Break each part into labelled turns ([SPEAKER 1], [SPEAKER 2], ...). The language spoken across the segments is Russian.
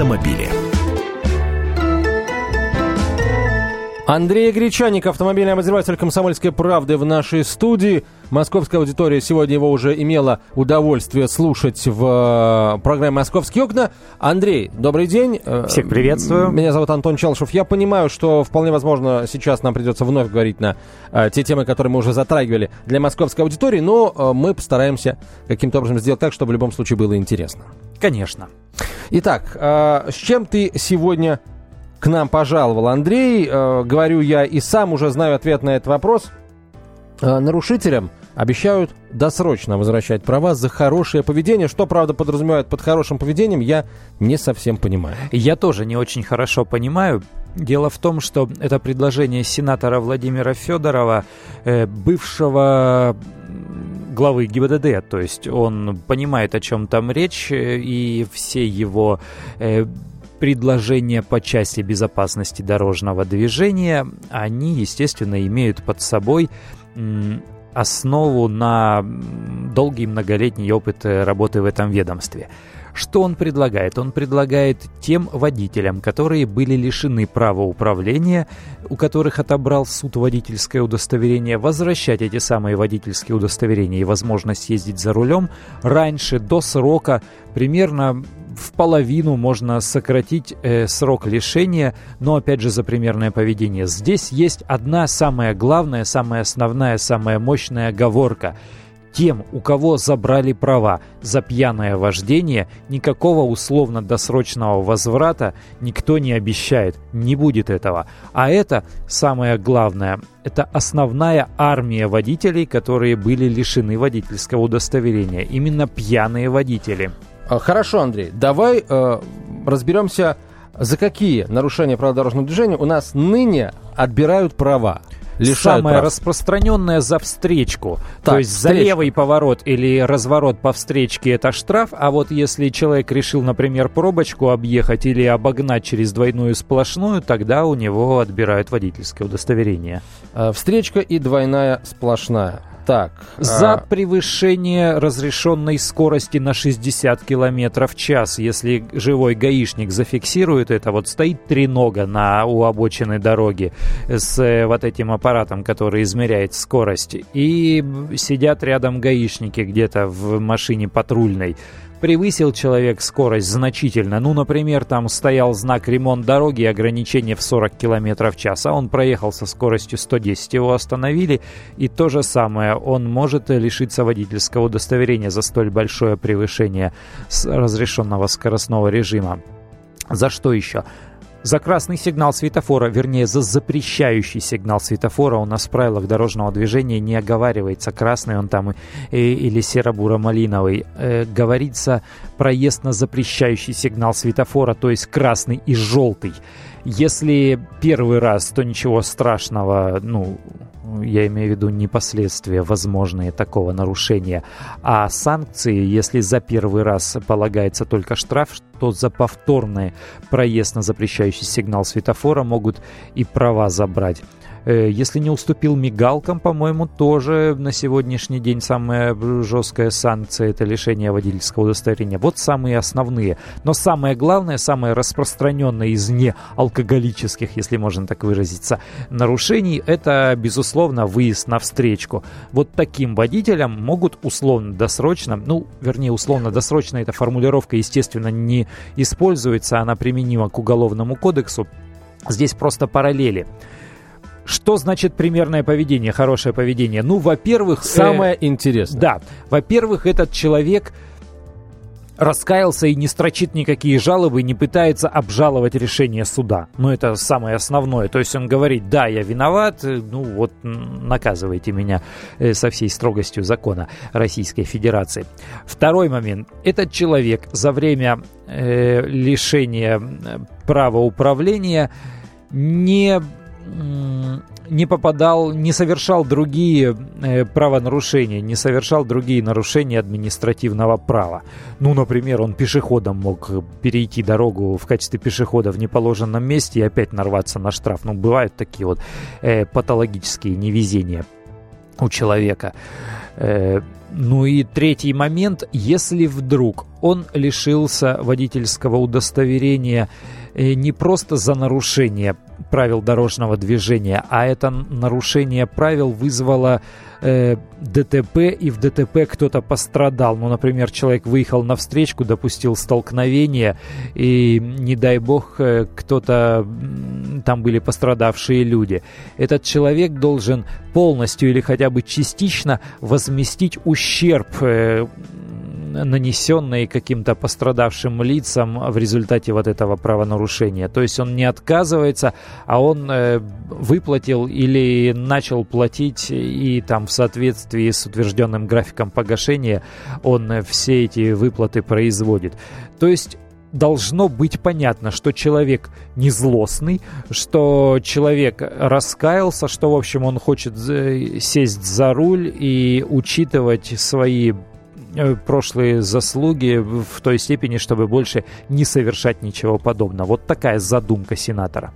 [SPEAKER 1] автомобиле.
[SPEAKER 2] Андрей Гречаник, автомобильный обозреватель «Комсомольской правды» в нашей студии. Московская аудитория сегодня его уже имела удовольствие слушать в э, программе «Московские окна». Андрей, добрый день.
[SPEAKER 3] Э, Всех приветствую.
[SPEAKER 2] Меня зовут Антон Челшев. Я понимаю, что вполне возможно сейчас нам придется вновь говорить на э, те темы, которые мы уже затрагивали для московской аудитории, но мы постараемся каким-то образом сделать так, чтобы в любом случае было интересно.
[SPEAKER 3] Конечно.
[SPEAKER 2] Итак, э, с чем ты сегодня к нам пожаловал Андрей. Э, говорю я и сам уже знаю ответ на этот вопрос. Э, нарушителям обещают досрочно возвращать права за хорошее поведение. Что, правда, подразумевает под хорошим поведением, я не совсем понимаю.
[SPEAKER 3] Я тоже не очень хорошо понимаю. Дело в том, что это предложение сенатора Владимира Федорова, бывшего главы ГИБДД, то есть он понимает, о чем там речь, э, и все его э, предложения по части безопасности дорожного движения, они, естественно, имеют под собой основу на долгий многолетний опыт э, работы в этом ведомстве. Что он предлагает? Он предлагает тем водителям, которые были лишены права управления, у которых отобрал суд водительское удостоверение, возвращать эти самые водительские удостоверения и возможность ездить за рулем раньше, до срока, примерно в половину можно сократить э, срок лишения, но опять же за примерное поведение. Здесь есть одна самая главная, самая основная, самая мощная оговорка. Тем, у кого забрали права за пьяное вождение, никакого условно-досрочного возврата никто не обещает. Не будет этого. А это самое главное. Это основная армия водителей, которые были лишены водительского удостоверения. Именно пьяные водители.
[SPEAKER 2] А, хорошо, Андрей, давай э, разберемся, за какие нарушения правил дорожного движения у нас ныне отбирают права.
[SPEAKER 3] Лишают Самое прав. распространенное за встречку. Так, То есть встречка. за левый поворот или разворот по встречке это штраф, а вот если человек решил, например, пробочку объехать или обогнать через двойную сплошную, тогда у него отбирают водительское удостоверение.
[SPEAKER 2] Э, встречка и двойная сплошная. Так.
[SPEAKER 3] За а... превышение разрешенной скорости на 60 км в час, если живой гаишник зафиксирует это, вот стоит тренога на, у обочины дороги с э, вот этим аппаратом, который измеряет скорость, и сидят рядом гаишники где-то в машине патрульной, Превысил человек скорость значительно. Ну, например, там стоял знак ремонт дороги и ограничение в 40 км в час, а он проехал со скоростью 110. Его остановили, и то же самое. Он может лишиться водительского удостоверения за столь большое превышение разрешенного скоростного режима. За что еще? За красный сигнал светофора, вернее, за запрещающий сигнал светофора у нас в правилах дорожного движения не оговаривается красный он там и, или серо-буро-малиновый. Э, говорится проезд на запрещающий сигнал светофора, то есть красный и желтый. Если первый раз, то ничего страшного, ну, я имею в виду не последствия возможные такого нарушения, а санкции, если за первый раз полагается только штраф, то за повторный проезд на запрещающий сигнал светофора могут и права забрать. Э, если не уступил мигалкам, по-моему, тоже на сегодняшний день самая жесткая санкция – это лишение водительского удостоверения. Вот самые основные. Но самое главное, самое распространенное из неалкоголических, если можно так выразиться, нарушений – это, безусловно, выезд на встречку. Вот таким водителям могут условно-досрочно, ну, вернее, условно-досрочно эта формулировка, естественно, не используется, она применима к Уголовному кодексу. Здесь просто параллели. Что значит примерное поведение, хорошее поведение? Ну, во-первых...
[SPEAKER 2] Самое э, интересное.
[SPEAKER 3] Да. Во-первых, этот человек раскаялся и не строчит никакие жалобы, не пытается обжаловать решение суда. Ну, это самое основное. То есть он говорит, да, я виноват, э, ну вот наказывайте меня э, со всей строгостью закона Российской Федерации. Второй момент. Этот человек за время э, лишения э, права управления не не попадал, не совершал другие э, правонарушения, не совершал другие нарушения административного права. Ну, например, он пешеходом мог перейти дорогу в качестве пешехода в неположенном месте и опять нарваться на штраф. Ну, бывают такие вот э, патологические невезения. у человека. Э, ну и третий момент, если вдруг он лишился водительского удостоверения э, не просто за нарушение правил дорожного движения, а это нарушение правил вызвало э, ДТП, и в ДТП кто-то пострадал. Ну, например, человек выехал на встречку, допустил столкновение, и, не дай бог, э, кто-то... Там были пострадавшие люди. Этот человек должен полностью или хотя бы частично возместить ущерб э, нанесенные каким-то пострадавшим лицам в результате вот этого правонарушения. То есть он не отказывается, а он э, выплатил или начал платить, и там в соответствии с утвержденным графиком погашения он э, все эти выплаты производит. То есть должно быть понятно, что человек не злостный, что человек раскаялся, что, в общем, он хочет э, сесть за руль и учитывать свои прошлые заслуги в той степени, чтобы больше не совершать ничего подобного. Вот такая задумка сенатора.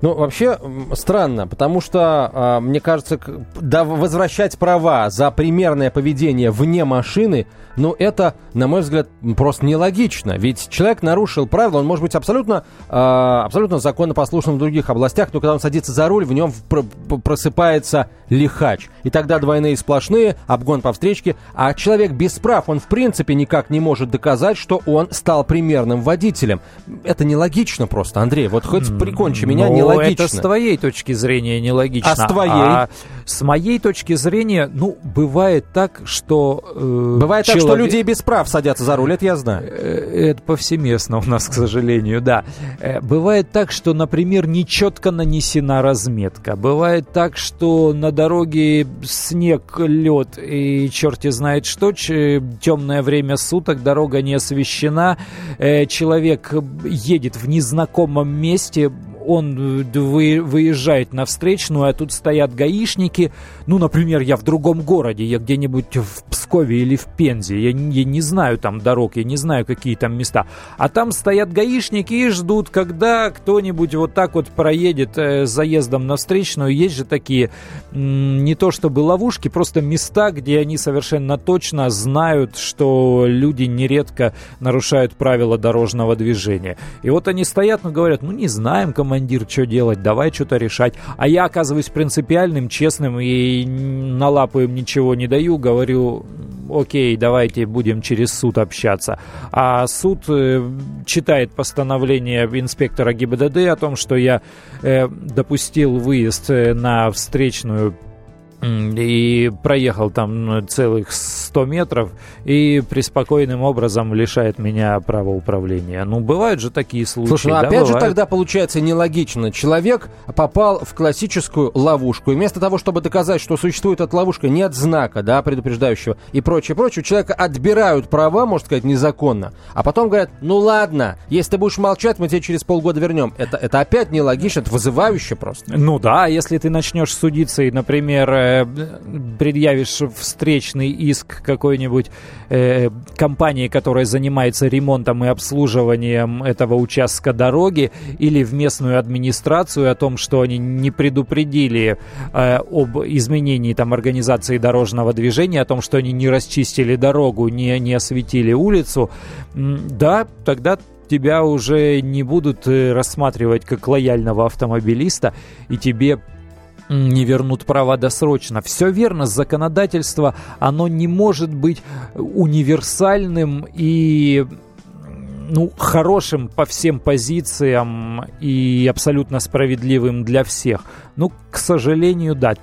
[SPEAKER 2] Ну, вообще странно, потому что, э, мне кажется, да, возвращать права за примерное поведение вне машины, ну, это, на мой взгляд, просто нелогично. Ведь человек нарушил правила, он может быть абсолютно, э, абсолютно законопослушным в других областях, но когда он садится за руль, в нем просыпается лихач. И тогда двойные сплошные, обгон по встречке, а человек без прав, он в принципе никак не может доказать, что он стал примерным водителем. Это нелогично просто, Андрей, вот хоть прикончи меня,
[SPEAKER 3] ну,
[SPEAKER 2] нелогично.
[SPEAKER 3] это с твоей точки зрения нелогично.
[SPEAKER 2] А с твоей?
[SPEAKER 3] А с моей точки зрения, ну, бывает так, что...
[SPEAKER 2] Э, бывает человек... так, что людей без прав садятся за руль, это я знаю.
[SPEAKER 3] Э, это повсеместно у нас, к сожалению, да. Э, бывает так, что, например, нечетко нанесена разметка. Бывает так, что на дороге снег, лед и черти знает что, темное время суток, дорога не освещена, э, человек едет в незнакомом месте, он э, выезжает на встречную, а тут стоят гаишники. Ну, например, я в другом городе, я где-нибудь в Пскове или в Пензе. Я, я не знаю там дорог, я не знаю, какие там места. А там стоят гаишники и ждут, когда кто-нибудь вот так вот проедет э, заездом на встречную. Есть же такие, не то чтобы ловушки, просто места, где они совершенно точно знают, что люди нередко нарушают правила дорожного движения. И вот они стоят, но говорят, ну не знаем, командир командир, что делать, давай что-то решать. А я оказываюсь принципиальным, честным и на лапу им ничего не даю, говорю, окей, давайте будем через суд общаться. А суд э, читает постановление инспектора ГИБДД о том, что я э, допустил выезд э, на встречную и проехал там целых 100 метров и преспокойным образом лишает меня права управления. Ну, бывают же такие случаи.
[SPEAKER 2] Слушай, ну
[SPEAKER 3] да,
[SPEAKER 2] опять
[SPEAKER 3] бывает.
[SPEAKER 2] же тогда получается нелогично. Человек попал в классическую ловушку. И вместо того, чтобы доказать, что существует эта ловушка, нет знака, да, предупреждающего и прочее, прочее, у человека отбирают права, можно сказать, незаконно. А потом говорят, ну ладно, если ты будешь молчать, мы тебе через полгода вернем. Это, это опять нелогично, это вызывающе просто.
[SPEAKER 3] Ну да, если ты начнешь судиться и, например, э, предъявишь встречный иск какой-нибудь э, компании, которая занимается ремонтом и обслуживанием этого участка дороги, или в местную администрацию о том, что они не предупредили э, об изменении там организации дорожного движения, о том, что они не расчистили дорогу, не, не осветили улицу, да, тогда тебя уже не будут э, рассматривать как лояльного автомобилиста, и тебе не вернут права досрочно. Все верно, законодательство, оно не может быть универсальным и ну, хорошим по всем позициям и абсолютно справедливым для всех. Ну, к сожалению, да.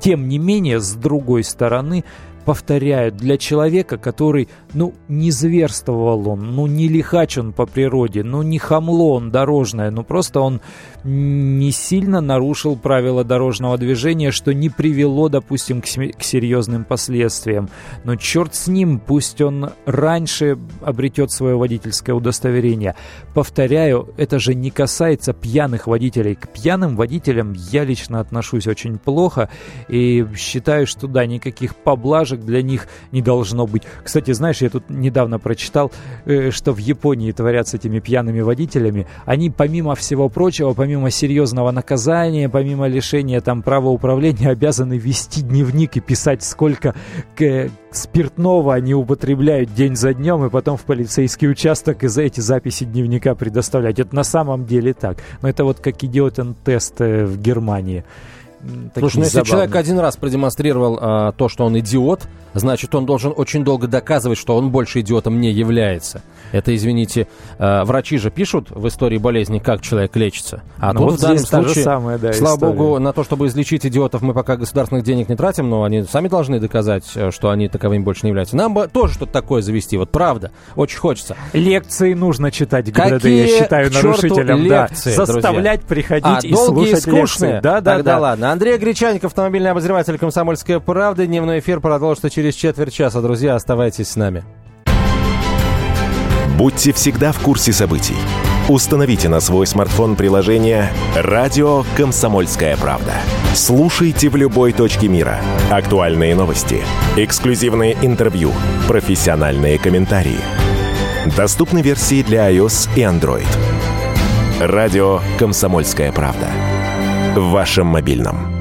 [SPEAKER 3] Тем не менее, с другой стороны, повторяю, для человека, который, ну, не зверствовал он, ну, не лихач он по природе, ну, не хамло он дорожное, ну, просто он не сильно нарушил правила дорожного движения, что не привело, допустим, к, к серьезным последствиям. Но черт с ним, пусть он раньше обретет свое водительское удостоверение. Повторяю, это же не касается пьяных водителей. К пьяным водителям я лично отношусь очень плохо и считаю, что да, никаких поблажек бумажек для них не должно быть. Кстати, знаешь, я тут недавно прочитал, э, что в Японии творят с этими пьяными водителями. Они, помимо всего прочего, помимо серьезного наказания, помимо лишения там права управления, обязаны вести дневник и писать, сколько спиртного они употребляют день за днем, и потом в полицейский участок из-за эти записи дневника предоставлять. Это на самом деле так. Но это вот как идиотен тест э, в Германии.
[SPEAKER 2] Слушай, ну если человек один раз продемонстрировал а, то, что он идиот, значит, он должен очень долго доказывать, что он больше идиотом не является. Это, извините, э, врачи же пишут в истории болезни, как человек лечится. А ну, тут вот в данном случае, самое, да, слава история. богу, на то, чтобы излечить идиотов, мы пока государственных денег не тратим, но они сами должны доказать, э, что они таковыми больше не являются. Нам бы тоже что-то такое завести, вот правда, очень хочется.
[SPEAKER 3] Лекции нужно читать, ГДД, я считаю, нарушителям. Лекции, да, заставлять друзья. приходить а, и слушать и скучные?
[SPEAKER 2] лекции. Да, да, Тогда да. ладно. Андрей Гречаник, автомобильный обозреватель «Комсомольская правда». Дневной эфир продолжится через четверть часа. Друзья, оставайтесь с нами.
[SPEAKER 1] Будьте всегда в курсе событий. Установите на свой смартфон приложение «Радио Комсомольская правда». Слушайте в любой точке мира. Актуальные новости, эксклюзивные интервью, профессиональные комментарии. Доступны версии для iOS и Android. «Радио Комсомольская правда». В вашем мобильном.